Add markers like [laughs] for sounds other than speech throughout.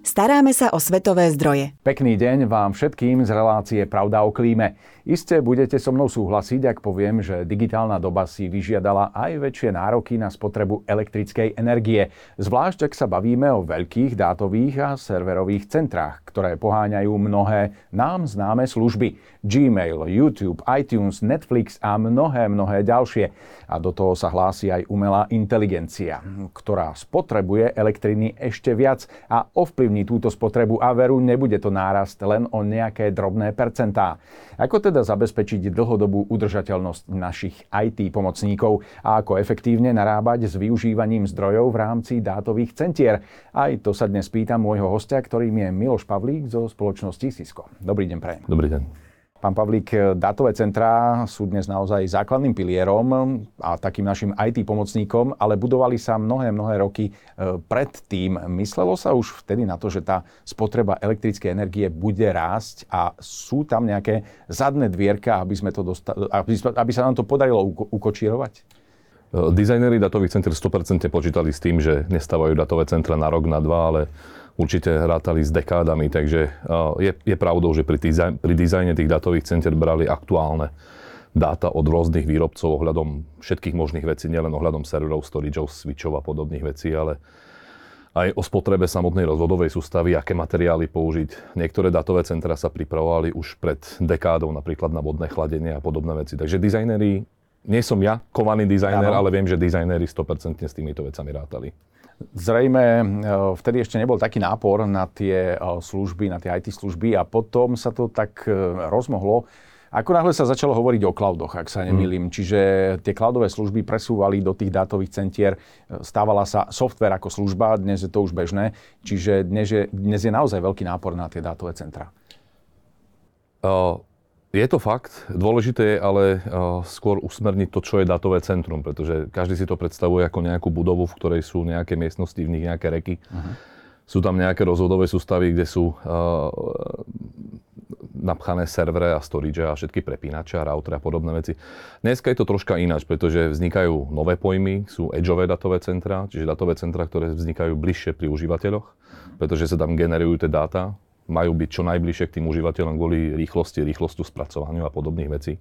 Staráme sa o svetové zdroje. Pekný deň vám všetkým z relácie Pravda o klíme. Isté budete so mnou súhlasiť, ak poviem, že digitálna doba si vyžiadala aj väčšie nároky na spotrebu elektrickej energie. Zvlášť ak sa bavíme o veľkých dátových a serverových centrách, ktoré poháňajú mnohé nám známe služby. Gmail, YouTube, iTunes, Netflix a mnohé, mnohé ďalšie. A do toho sa hlási aj umelá inteligencia, ktorá spotrebuje elektriny ešte viac a ovplyvní ovplyvní túto spotrebu a veru nebude to nárast len o nejaké drobné percentá. Ako teda zabezpečiť dlhodobú udržateľnosť našich IT pomocníkov a ako efektívne narábať s využívaním zdrojov v rámci dátových centier? Aj to sa dnes pýtam môjho hostia, ktorým je Miloš Pavlík zo spoločnosti Cisco. Dobrý deň, prajem. Dobrý deň. Pán Pavlík, dátové centrá sú dnes naozaj základným pilierom a takým našim IT pomocníkom, ale budovali sa mnohé, mnohé roky e, predtým. Myslelo sa už vtedy na to, že tá spotreba elektrickej energie bude rásť a sú tam nejaké zadné dvierka, aby, sme to dosta- aby, aby sa nám to podarilo ukočírovať? Dizajneri datových centier 100% počítali s tým, že nestávajú datové centra na rok, na dva, ale určite rátali s dekádami, takže je, je pravdou, že pri, dizajn, pri dizajne tých datových centier brali aktuálne dáta od rôznych výrobcov ohľadom všetkých možných vecí, nielen ohľadom serverov, storageov, switchov a podobných vecí, ale aj o spotrebe samotnej rozvodovej sústavy, aké materiály použiť. Niektoré datové centra sa pripravovali už pred dekádou, napríklad na vodné chladenie a podobné veci. Takže dizajneri, nie som ja kovaný dizajner, ale viem, že dizajneri 100% s týmito vecami rátali. Zrejme e, vtedy ešte nebol taký nápor na tie e, služby, na tie IT služby a potom sa to tak e, rozmohlo. Ako náhle sa začalo hovoriť o cloudoch, ak sa nemýlim, mm. čiže tie cloudové služby presúvali do tých dátových centier, stávala sa software ako služba, dnes je to už bežné, čiže dnes je, dnes je naozaj veľký nápor na tie dátové centra. Uh, je to fakt. Dôležité je ale uh, skôr usmerniť to, čo je datové centrum, pretože každý si to predstavuje ako nejakú budovu, v ktorej sú nejaké miestnosti, v nich nejaké reky. Uh-huh. Sú tam nejaké rozvodové sústavy, kde sú uh, napchané servere a storage a všetky prepínače a routere a podobné veci. Dneska je to troška ináč, pretože vznikajú nové pojmy, sú edgeové datové centra, čiže datové centra, ktoré vznikajú bližšie pri užívateľoch, pretože sa tam generujú tie dáta majú byť čo najbližšie k tým užívateľom kvôli rýchlosti, rýchlostu spracovania a podobných vecí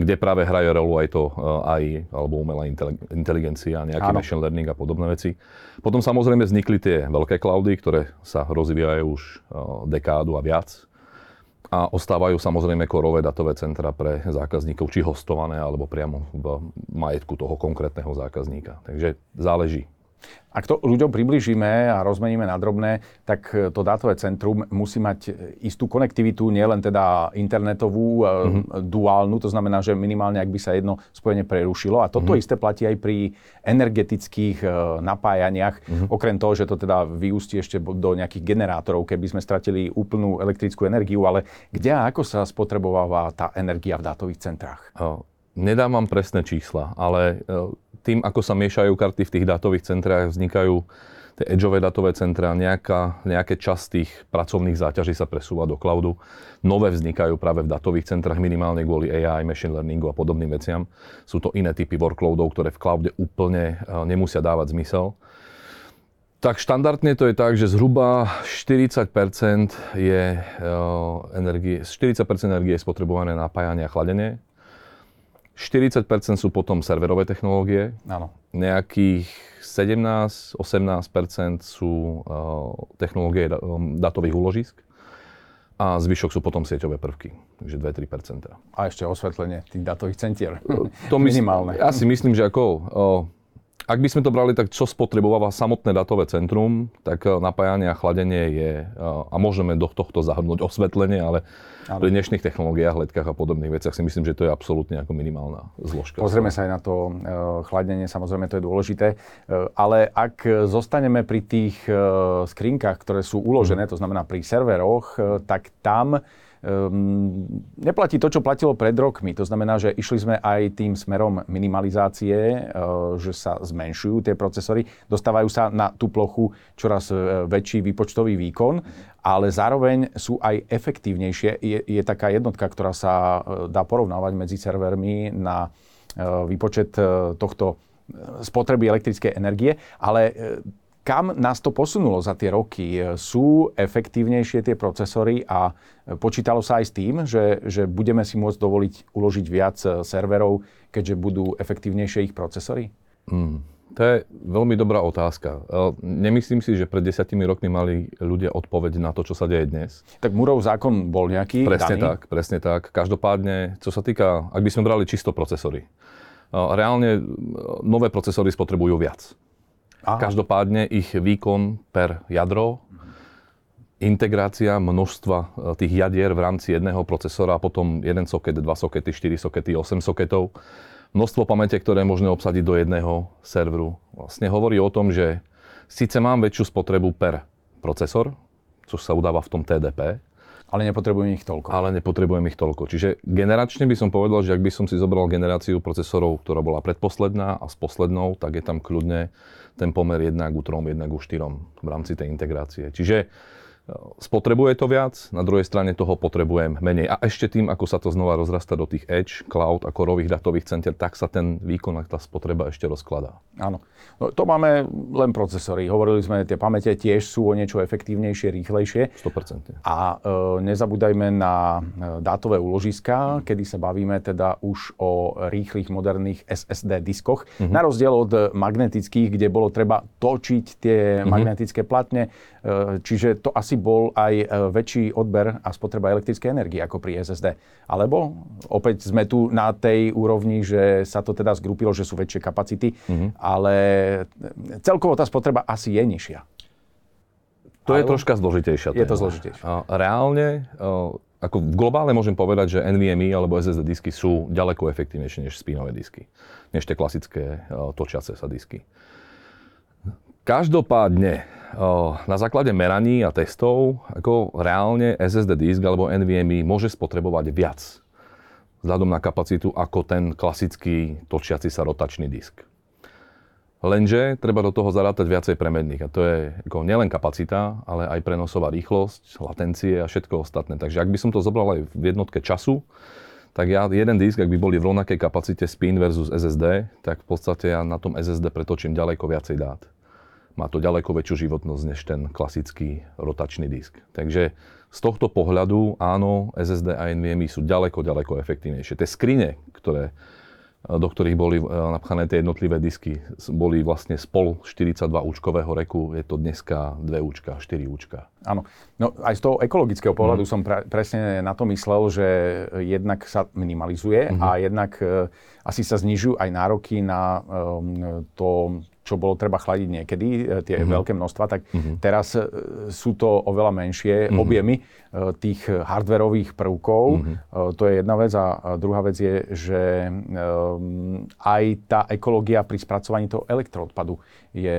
kde práve hraje rolu aj to eh, AI, alebo umelá inteligencia, nejaký Áno. machine learning a podobné veci. Potom samozrejme vznikli tie veľké cloudy, ktoré sa rozvíjajú už eh, dekádu a viac. A ostávajú samozrejme korové datové centra pre zákazníkov, či hostované, alebo priamo v majetku toho konkrétneho zákazníka. Takže záleží. Ak to ľuďom približíme a rozmeníme na drobné, tak e, to dátové centrum musí mať istú konektivitu, nielen teda internetovú, mm-hmm. duálnu, to znamená, že minimálne ak by sa jedno spojenie prerušilo. A toto mm-hmm. isté platí aj pri energetických e, napájaniach, mm-hmm. okrem toho, že to teda vyústi ešte do nejakých generátorov, keby sme stratili úplnú elektrickú energiu, ale kde a ako sa spotrebováva tá energia v dátových centrách? Nedám vám presné čísla, ale tým, ako sa miešajú karty v tých dátových centrách, vznikajú tie edgeové datové centra, nejaká, nejaké časť tých pracovných záťaží sa presúva do cloudu. Nové vznikajú práve v datových centrách minimálne kvôli AI, machine learningu a podobným veciam. Sú to iné typy workloadov, ktoré v cloude úplne e, nemusia dávať zmysel. Tak štandardne to je tak, že zhruba 40 je e, energie, 40% energie je spotrebované na pájanie a chladenie, 40% sú potom serverové technológie. Áno. Nejakých 17-18% sú uh, technológie datových úložisk a zvyšok sú potom sieťové prvky, takže 2-3%. A ešte osvetlenie tých datových centier. To [laughs] Minimálne. Ja si myslím, že ako uh, ak by sme to brali, tak čo spotrebováva samotné datové centrum, tak eh, napájanie a chladenie je, eh, a môžeme do tohto zahrnúť osvetlenie, ale pri dnešných technológiách, letkách a podobných veciach si myslím, že to je absolútne ako minimálna zložka. Pozrieme sa aj na to eh, chladenie, samozrejme to je dôležité, ale ak zostaneme pri tých skrinkách, ktoré sú uložené, mhm. to znamená pri serveroch, tak tam Um, neplatí to, čo platilo pred rokmi. To znamená, že išli sme aj tým smerom minimalizácie, uh, že sa zmenšujú tie procesory, dostávajú sa na tú plochu čoraz uh, väčší výpočtový výkon, ale zároveň sú aj efektívnejšie. Je, je taká jednotka, ktorá sa uh, dá porovnávať medzi servermi na výpočet tohto spotreby elektrickej energie, ale kam nás to posunulo za tie roky? Sú efektívnejšie tie procesory a počítalo sa aj s tým, že, že budeme si môcť dovoliť uložiť viac serverov, keďže budú efektívnejšie ich procesory? Hmm. To je veľmi dobrá otázka. E, nemyslím si, že pred desiatimi rokmi mali ľudia odpoveď na to, čo sa deje dnes. Tak Murov zákon bol nejaký Presne daný? tak, presne tak. Každopádne, čo sa týka, ak by sme brali čisto procesory, e, reálne e, nové procesory spotrebujú viac. Aha. Každopádne ich výkon per jadro, integrácia množstva e, tých jadier v rámci jedného procesora, potom jeden soket, dva sokety, štyri sokety, 8 soketov, množstvo pamäte, ktoré je možné obsadiť do jedného serveru. Vlastne hovorí o tom, že síce mám väčšiu spotrebu per procesor, čo sa udáva v tom TDP, ale nepotrebujem ich toľko. Ale nepotrebujem ich toľko. Čiže generačne by som povedal, že ak by som si zobral generáciu procesorov, ktorá bola predposledná a s poslednou, tak je tam kľudne ten pomer 1 k 3, 1 k 4 v rámci tej integrácie. Čiže Spotrebuje to viac, na druhej strane toho potrebujem menej. A ešte tým, ako sa to znova rozrasta do tých edge, cloud a korových datových center, tak sa ten výkon a tá spotreba ešte rozkladá. Áno. No, to máme len procesory. Hovorili sme, tie pamäte tiež sú o niečo efektívnejšie, rýchlejšie. 100%. A e, nezabúdajme na e, dátové úložiska, kedy sa bavíme teda už o rýchlych, moderných SSD diskoch. Mm-hmm. Na rozdiel od magnetických, kde bolo treba točiť tie mm-hmm. magnetické platne. E, čiže to asi bol aj e, väčší odber a spotreba elektrickej energie ako pri SSD. Alebo opäť sme tu na tej úrovni, že sa to teda zgrupilo, že sú väčšie kapacity, mm-hmm. ale celkovo tá spotreba asi je nižšia. To je troška zložitejšia. Je to zložitejšie. Reálne, ako v globále môžem povedať, že NVMe alebo SSD disky sú ďaleko efektívnejšie než spínové disky. Než tie klasické točiace sa disky. Každopádne, na základe meraní a testov, ako reálne SSD disk alebo NVMe môže spotrebovať viac vzhľadom na kapacitu ako ten klasický točiaci sa rotačný disk. Lenže treba do toho zarátať viacej premenných. A to je ako nielen kapacita, ale aj prenosová rýchlosť, latencie a všetko ostatné. Takže ak by som to zobral aj v jednotke času, tak ja jeden disk, ak by boli v rovnakej kapacite spin versus SSD, tak v podstate ja na tom SSD pretočím ďaleko viacej dát má to ďaleko väčšiu životnosť než ten klasický rotačný disk. Takže z tohto pohľadu áno, SSD a NVMe sú ďaleko, ďaleko efektívnejšie. Tie skrine, ktoré, do ktorých boli eh, napchané tie jednotlivé disky, boli vlastne spol 42 účkového reku, je to dneska 2 účka, 4 účka. Áno. No aj z toho ekologického pohľadu mm. som pre, presne na to myslel, že jednak sa minimalizuje mm-hmm. a jednak e, asi sa znižujú aj nároky na e, to čo bolo treba chladiť niekedy, e, tie mm-hmm. veľké množstva, tak mm-hmm. teraz e, sú to oveľa menšie mm-hmm. objemy tých hardverových prvkov. Mm-hmm. To je jedna vec. A druhá vec je, že aj tá ekológia pri spracovaní toho elektroodpadu je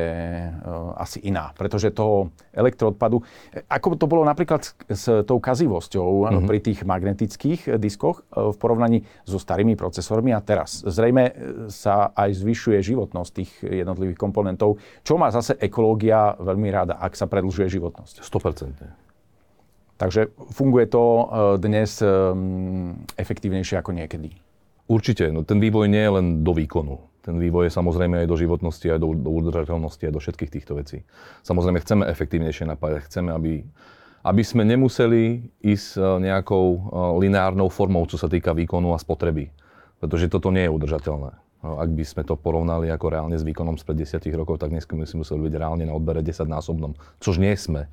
asi iná. Pretože toho elektroodpadu, ako to bolo napríklad s tou kazivosťou mm-hmm. pri tých magnetických diskoch v porovnaní so starými procesormi a teraz. Zrejme sa aj zvyšuje životnosť tých jednotlivých komponentov, čo má zase ekológia veľmi rada, ak sa predlžuje životnosť. 100%. Takže funguje to e, dnes e, efektívnejšie ako niekedy. Určite. No, ten vývoj nie je len do výkonu. Ten vývoj je samozrejme aj do životnosti, aj do, do udržateľnosti, aj do všetkých týchto vecí. Samozrejme chceme efektívnejšie napájať, chceme, aby, aby sme nemuseli ísť e, nejakou lineárnou formou, čo sa týka výkonu a spotreby. Pretože toto nie je udržateľné. Ak by sme to porovnali ako reálne s výkonom spred 10 rokov, tak dnes sme museli byť reálne na odbere 10 násobnom, čož nie sme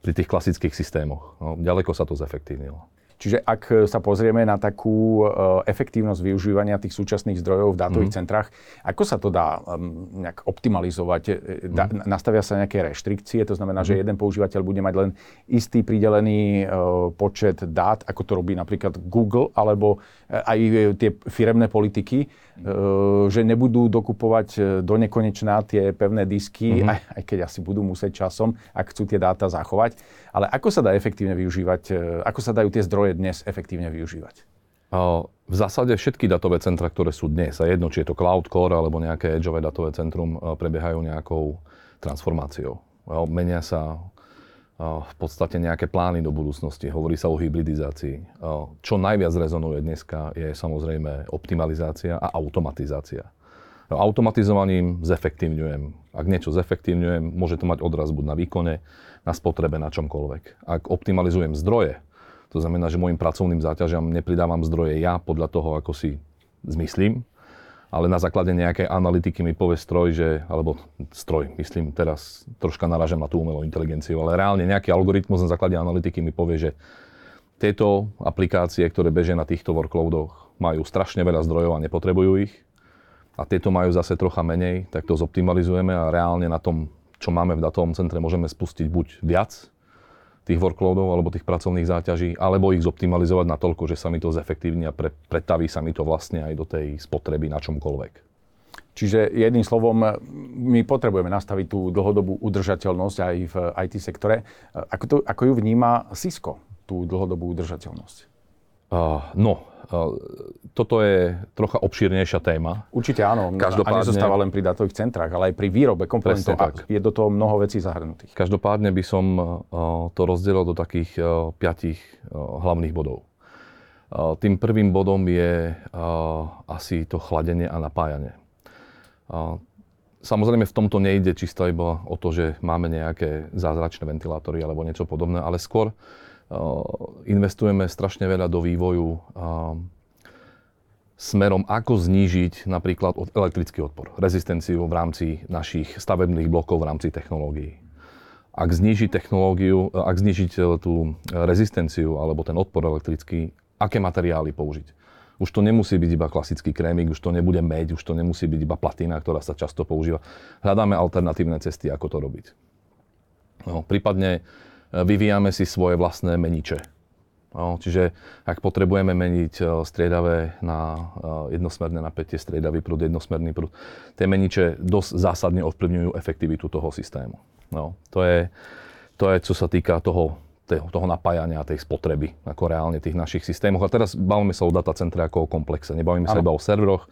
pri tých klasických systémoch. No, ďaleko sa to zefektívnilo. Čiže ak e, sa pozrieme na takú e, efektívnosť využívania tých súčasných zdrojov v dátových mm. centrách, ako sa to dá nejak optimalizovať? E, dá, mm. Nastavia sa nejaké reštrikcie, to znamená, mm. že mhm. jeden používateľ bude mať len istý pridelený počet dát, ako to robí napríklad Google, alebo aj tie firemné politiky, že nebudú dokupovať do nekonečná tie pevné disky, mm. aj, aj keď asi budú musieť časom, ak chcú tie dáta zachovať. Ale ako sa dá efektívne využívať, ako sa dajú tie zdroje zdroje dnes efektívne využívať? V zásade všetky datové centra, ktoré sú dnes, a jedno, či je to Cloud Core alebo nejaké edgeové datové centrum, prebiehajú nejakou transformáciou. Menia sa v podstate nejaké plány do budúcnosti. Hovorí sa o hybridizácii. Čo najviac rezonuje dneska je samozrejme optimalizácia a automatizácia. Automatizovaním zefektívňujem. Ak niečo zefektívňujem, môže to mať odraz buď na výkone, na spotrebe, na čomkoľvek. Ak optimalizujem zdroje, to znamená, že môjim pracovným záťažam nepridávam zdroje ja podľa toho, ako si zmyslím, ale na základe nejakej analytiky mi povie stroj, že, alebo stroj, myslím teraz troška naražam na tú umelú inteligenciu, ale reálne nejaký algoritmus na základe analytiky mi povie, že tieto aplikácie, ktoré bežia na týchto workloadoch, majú strašne veľa zdrojov a nepotrebujú ich. A tieto majú zase trocha menej, tak to zoptimalizujeme a reálne na tom, čo máme v datovom centre, môžeme spustiť buď viac tých workloadov alebo tých pracovných záťaží, alebo ich zoptimalizovať na toľko, že sa mi to zefektívni a pre, pretaví sa mi to vlastne aj do tej spotreby na čomkoľvek. Čiže jedným slovom, my potrebujeme nastaviť tú dlhodobú udržateľnosť aj v IT sektore. Ako, to, ako ju vníma Cisco, tú dlhodobú udržateľnosť? Uh, no, toto je trocha obšírnejšia téma. Určite áno. Každopádne, a nezostáva len pri datových centrách, ale aj pri výrobe komponentov. Tak. Je do toho mnoho vecí zahrnutých. Každopádne by som uh, to rozdelil do takých uh, piatich hlavných bodov. Tým prvým bodom je asi to chladenie a napájanie. Samozrejme v tomto nejde čisto iba o to, že máme nejaké zázračné ventilátory alebo niečo podobné, ale skôr investujeme strašne veľa do vývoju smerom, ako znížiť napríklad elektrický odpor, rezistenciu v rámci našich stavebných blokov v rámci technológií. Ak znížiť technológiu, ak znížiť e, tú rezistenciu alebo ten odpor elektrický, aké materiály použiť. Už to nemusí byť iba klasický krémik, už to nebude meď, už to nemusí byť iba platina, ktorá sa často používa. Hľadáme alternatívne cesty, ako to robiť. No, prípadne vyvíjame si svoje vlastné meniče. No, čiže ak potrebujeme meniť e, striedavé na e, jednosmerné napätie, striedavý prúd, jednosmerný prúd, tie meniče dosť zásadne ovplyvňujú efektivitu toho systému. No, to, je, to je, čo sa týka toho, toho napájania a tej spotreby, ako reálne tých našich systémoch. A teraz bavíme sa o datacentre ako o komplexe. Nebavíme ano. sa iba o serveroch,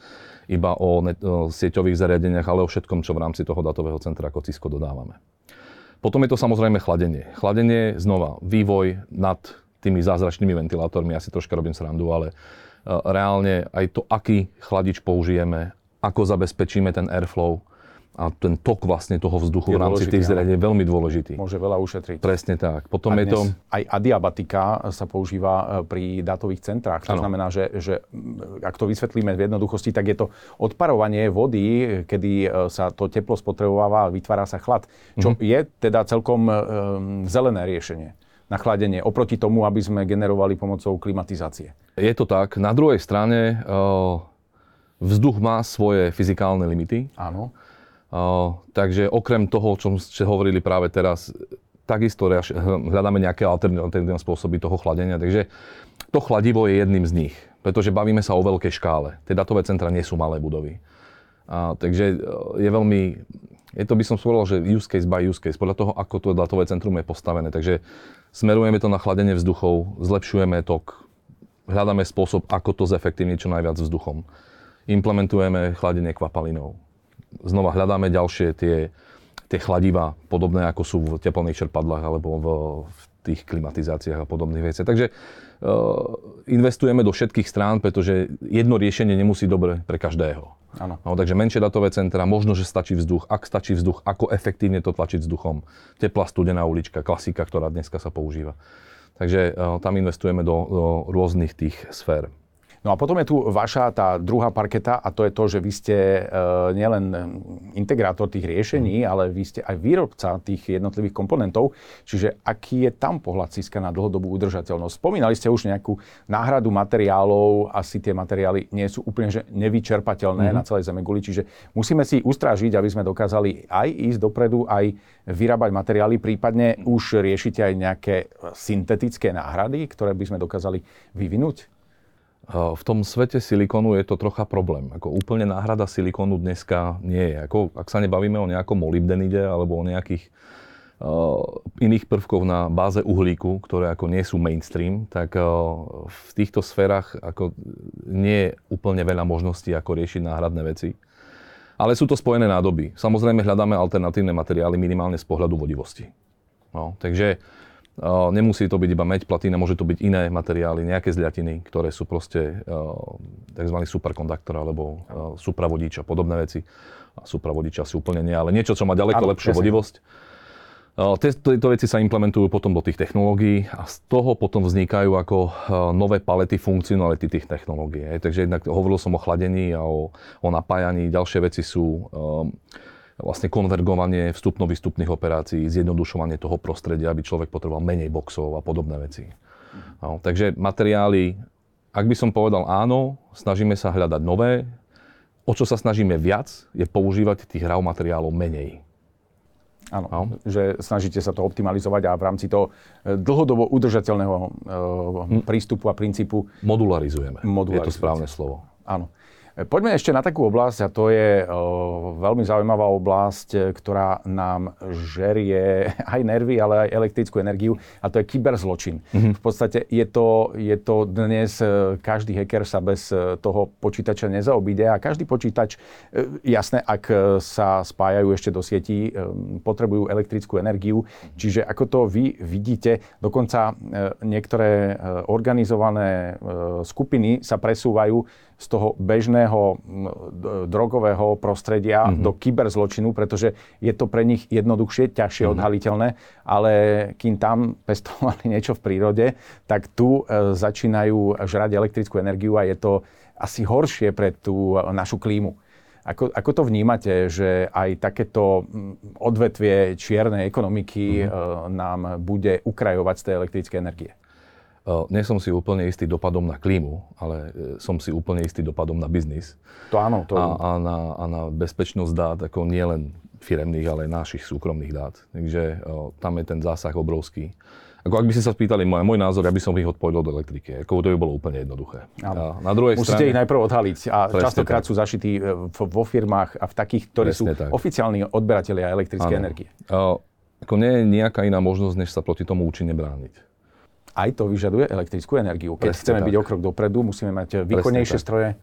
iba o, net, o sieťových zariadeniach, ale o všetkom, čo v rámci toho datového centra ako Cisco dodávame. Potom je to samozrejme chladenie. Chladenie, znova, vývoj nad tými zázračnými ventilátormi, ja si troška robím srandu, ale e, reálne aj to, aký chladič použijeme, ako zabezpečíme ten airflow, a ten tok vlastne toho vzduchu v rámci tých zariadení je veľmi dôležitý. Môže veľa ušetriť. Presne tak. Potom a je to... Aj adiabatika sa používa e, pri dátových centrách. To ano. znamená, že, že ak to vysvetlíme v jednoduchosti, tak je to odparovanie vody, kedy e, sa to teplo spotrebováva a vytvára sa chlad. Čo mm-hmm. je teda celkom um, zelené riešenie na chladenie, oproti tomu, aby sme generovali pomocou klimatizácie. Je to tak. Na druhej strane uh, vzduch má svoje fyzikálne limity. Áno takže okrem toho, čo ste hovorili práve teraz, takisto hľadáme nejaké alternatívne spôsoby toho chladenia. Takže to chladivo je jedným z nich, pretože bavíme sa o veľkej škále. Tie datové centra nie sú malé budovy. A, takže je veľmi, je to by som povedal, že use case by use case, podľa toho, ako to datové centrum je postavené. Takže smerujeme to na chladenie vzduchov, zlepšujeme tok, hľadáme spôsob, ako to zefektívniť čo najviac vzduchom. Implementujeme chladenie kvapalinou znova hľadáme ďalšie tie, tie chladiva, podobné ako sú v teplných čerpadlách alebo v, v tých klimatizáciách a podobných veciach. Takže uh, investujeme do všetkých strán, pretože jedno riešenie nemusí dobre pre každého. Áno. No, takže menšie datové centra, možno, že stačí vzduch. Ak stačí vzduch, ako efektívne to tlačiť vzduchom. Teplá studená ulička, klasika, ktorá dneska sa používa. Takže uh, tam investujeme do, do rôznych tých sfér. No a potom je tu vaša tá druhá parketa a to je to, že vy ste uh, nielen integrátor tých riešení, mm. ale vy ste aj výrobca tých jednotlivých komponentov. Čiže aký je tam pohľad Ciska na dlhodobú udržateľnosť? Spomínali ste už nejakú náhradu materiálov, asi tie materiály nie sú úplne že nevyčerpateľné mm. na celej Guli, čiže musíme si ustrážiť, aby sme dokázali aj ísť dopredu, aj vyrábať materiály, prípadne už riešite aj nejaké syntetické náhrady, ktoré by sme dokázali vyvinúť? V tom svete silikonu je to trocha problém. Ako úplne náhrada silikonu dneska nie je. Ako, ak sa nebavíme o nejakom molybdenide alebo o nejakých iných prvkov na báze uhlíku, ktoré ako nie sú mainstream, tak v týchto sférach ako nie je úplne veľa možností, ako riešiť náhradné veci. Ale sú to spojené nádoby. Samozrejme hľadáme alternatívne materiály minimálne z pohľadu vodivosti. No, takže uh, nemusí to byť iba meď, platina, môže to byť iné materiály, nejaké zľatiny, ktoré sú proste tzv. superkonduktor alebo supravodič a podobné veci. A supravodič asi úplne nie, ale niečo, čo má ďaleko ano, lepšiu presne. vodivosť. Tieto veci sa implementujú potom do tých technológií a z toho potom vznikajú ako nové palety funkcionality tých technológií. Takže jednak hovoril som o chladení a o, o napájaní. Ďalšie veci sú vlastne konvergovanie vstupno-výstupných operácií, zjednodušovanie toho prostredia, aby človek potreboval menej boxov a podobné veci. No, takže materiály, ak by som povedal áno, snažíme sa hľadať nové. O čo sa snažíme viac, je používať tých raw materiálov menej. Áno, no. že snažíte sa to optimalizovať a v rámci toho e, dlhodobo udržateľného e, prístupu a princípu... Modularizujeme. Modularizujeme. Je to správne slovo. Áno. Poďme ešte na takú oblasť a to je veľmi zaujímavá oblasť, e, ktorá nám žerie aj nervy, ale aj elektrickú energiu a to je kyberzločin. Mm-hmm. V podstate je to, je to dnes, e, každý hacker sa bez e, toho počítača nezaobíde a každý počítač, jasné, ak sa spájajú ešte do sietí, potrebujú elektrickú energiu. Čiže ako to vy vidíte, dokonca niektoré organizované skupiny sa presúvajú z toho bežného drogového prostredia mm-hmm. do kyberzločinu, pretože je to pre nich jednoduchšie, ťažšie mm-hmm. odhaliteľné, ale kým tam pestovali [laughs] niečo v prírode, tak tu e, začínajú žrať elektrickú energiu a je to asi horšie pre tú našu klímu. Ako, ako to vnímate, že aj takéto odvetvie čiernej ekonomiky mm-hmm. nám bude ukrajovať z tej elektrickej energie? Nie som si úplne istý dopadom na klímu, ale e, som si úplne istý dopadom na biznis. To áno. To... A, a, na, a na bezpečnosť dát, ako nielen firemných, ale našich súkromných dát. Takže o, tam je ten zásah obrovský. Ako ak by ste sa spýtali môj, môj názor, ja by som ich odpovedal do elektriky. Ako to by bolo úplne jednoduché. A na druhej Musíte strane, ich najprv odhaliť. A častokrát tak. sú zašití vo firmách a v takých, ktorí sú tak. oficiálni odberatelia elektrickej energie. O, ako nie je nejaká iná možnosť, než sa proti tomu účinne brániť aj to vyžaduje elektrickú energiu. Keď Presne chceme tak. byť o krok dopredu, musíme mať výkonnejšie stroje.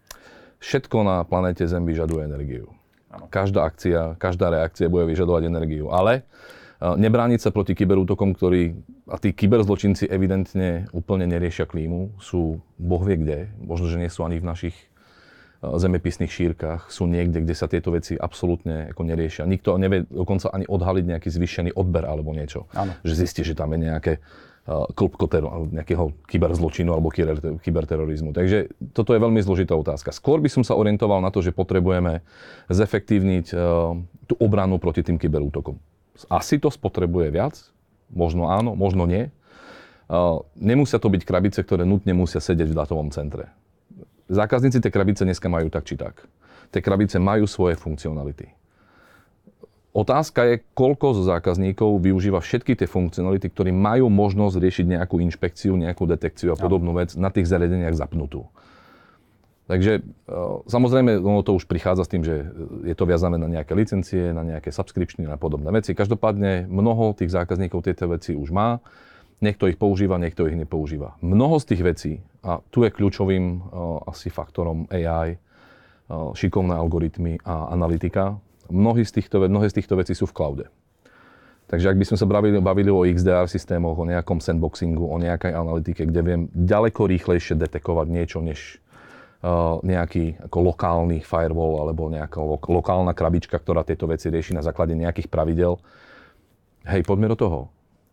Všetko na planete Zem vyžaduje energiu. Ano. Každá akcia, každá reakcia bude vyžadovať energiu. Ale e, nebrániť sa proti kyberútokom, ktorí, a tí kyberzločinci evidentne úplne neriešia klímu, sú boh vie kde, možno, že nie sú ani v našich e, zemepisných šírkach, sú niekde, kde sa tieto veci absolútne ako neriešia. Nikto nevie dokonca ani odhaliť nejaký zvýšený odber alebo niečo. Ano. Že zistí, že tam je nejaké klopko nejakého kyberzločinu alebo kyberterorizmu. Takže toto je veľmi zložitá otázka. Skôr by som sa orientoval na to, že potrebujeme zefektívniť tú obranu proti tým kyberútokom. Asi to spotrebuje viac, možno áno, možno nie. Nemusia to byť krabice, ktoré nutne musia sedieť v datovom centre. Zákazníci tie krabice dneska majú tak či tak. Tie krabice majú svoje funkcionality. Otázka je, koľko zo zákazníkov využíva všetky tie funkcionality, ktorí majú možnosť riešiť nejakú inšpekciu, nejakú detekciu a podobnú vec na tých zariadeniach zapnutú. Takže e, samozrejme, ono to už prichádza s tým, že je to viazané na nejaké licencie, na nejaké subscriptiony a podobné veci. Každopádne mnoho tých zákazníkov tieto veci už má. Niekto ich používa, niekto ich nepoužíva. Mnoho z tých vecí, a tu je kľúčovým uh, asi faktorom AI, e, šikovné algoritmy a analytika, mnohé z týchto, mnohé z týchto vecí sú v cloude. Takže ak by sme sa bavili, bavili o XDR systémoch, o nejakom sandboxingu, o nejakej analytike, kde viem ďaleko rýchlejšie detekovať niečo, než uh, nejaký ako lokálny firewall alebo nejaká lo- lokálna krabička, ktorá tieto veci rieši na základe nejakých pravidel. Hej, poďme do toho.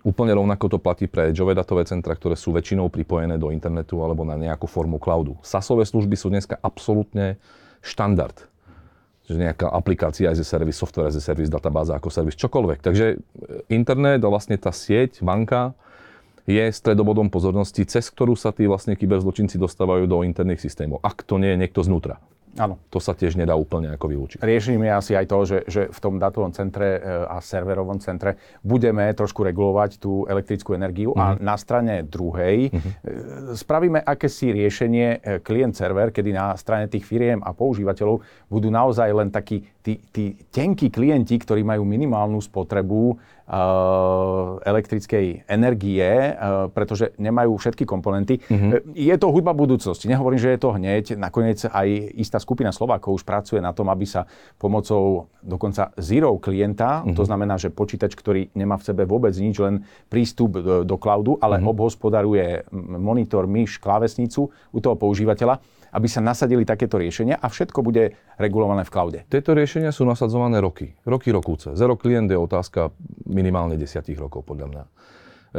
Úplne rovnako to platí pre edgeové datové centra, ktoré sú väčšinou pripojené do internetu alebo na nejakú formu cloudu. SASové služby sú dneska absolútne štandard že nejaká aplikácia as a service, software as a service, databáza ako servis, čokoľvek. Takže e, internet a vlastne tá sieť, banka je stredobodom pozornosti, cez ktorú sa tí vlastne kyberzločinci dostávajú do interných systémov. Ak to nie je niekto znútra. Áno. To sa tiež nedá úplne ako vylúčiť. Riešením je asi aj to, že, že v tom datovom centre e, a serverovom centre budeme trošku regulovať tú elektrickú energiu uh-huh. a mhm. na strane druhej uh-huh. spravíme akési riešenie klient-server, kedy na strane tých firiem a používateľov budú naozaj len takí tí, tí tenkí klienti, ktorí majú minimálnu spotrebu elektrickej energie, pretože nemajú všetky komponenty. Mm-hmm. Je to hudba budúcnosti. Nehovorím, že je to hneď. Nakoniec aj istá skupina Slovákov už pracuje na tom, aby sa pomocou dokonca zero klienta, mm-hmm. to znamená, že počítač, ktorý nemá v sebe vôbec nič, len prístup do, do cloudu, ale mm-hmm. obhospodaruje monitor, myš, klávesnicu u toho používateľa, aby sa nasadili takéto riešenia a všetko bude regulované v cloude. Tieto riešenia sú nasadzované roky. Roky rokúce. Zero klient je otázka minimálne 10 rokov podľa mňa. E,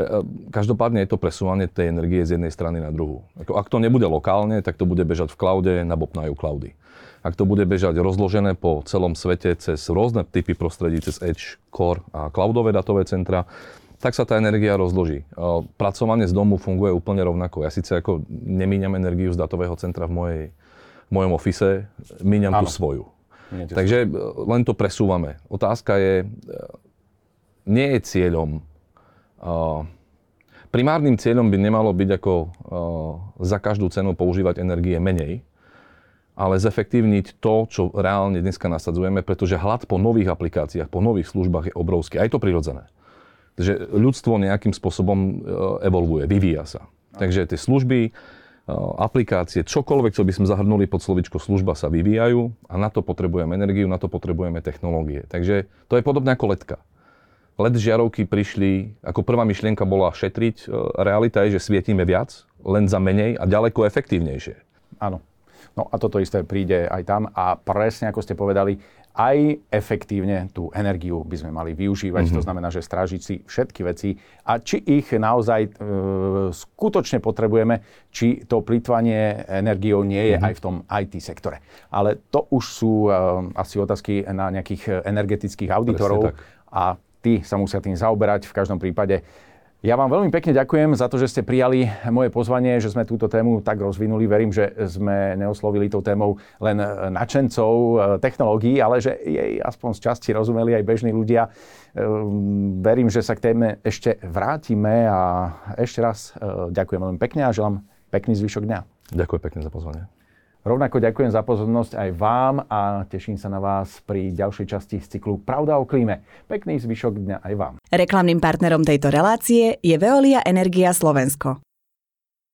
e, každopádne je to presúvanie tej energie z jednej strany na druhú. Ak to nebude lokálne, tak to bude bežať v cloude, nabopnajú cloudy. Ak to bude bežať rozložené po celom svete cez rôzne typy prostredí, cez Edge, Core a cloudové datové centra, tak sa tá energia rozloží. Pracovanie z domu funguje úplne rovnako. Ja síce ako nemíňam energiu z datového centra v, mojej, v mojom ofise, míňam tú svoju. Takže. E, len to presúvame. Otázka je, e, nie je cieľom, primárnym cieľom by nemalo byť ako za každú cenu používať energie menej, ale zefektívniť to, čo reálne dneska nasadzujeme, pretože hlad po nových aplikáciách, po nových službách je obrovský. A je to prirodzené že ľudstvo nejakým spôsobom e, evolvuje, vyvíja sa. Takže tie služby, aplikácie, čokoľvek, čo by sme zahrnuli pod slovičko služba, sa vyvíjajú a na to potrebujeme energiu, na to potrebujeme technológie. Takže to je podobné ako letka. LED žiarovky prišli, ako prvá myšlienka bola šetriť. E, realita je, že svietime viac, len za menej a ďaleko efektívnejšie. Áno. No a toto isté príde aj tam a presne ako ste povedali, aj efektívne tú energiu by sme mali využívať. Mm-hmm. To znamená, že strážiť si všetky veci a či ich naozaj e, skutočne potrebujeme, či to plýtvanie energiou nie je mm-hmm. aj v tom IT sektore. Ale to už sú e, asi otázky na nejakých energetických auditorov a tí sa musia tým zaoberať. V každom prípade ja vám veľmi pekne ďakujem za to, že ste prijali moje pozvanie, že sme túto tému tak rozvinuli. Verím, že sme neoslovili tou témou len načencov e, technológií, ale že jej aspoň z časti rozumeli aj bežní ľudia. E, verím, že sa k téme ešte vrátime a ešte raz e, ďakujem veľmi pekne a želám pekný zvyšok dňa. Ďakujem pekne za pozvanie. Rovnako ďakujem za pozornosť aj vám a teším sa na vás pri ďalšej časti z cyklu Pravda o klíme. Pekný zvyšok dňa aj vám. Reklamným partnerom tejto relácie je Veolia Energia Slovensko.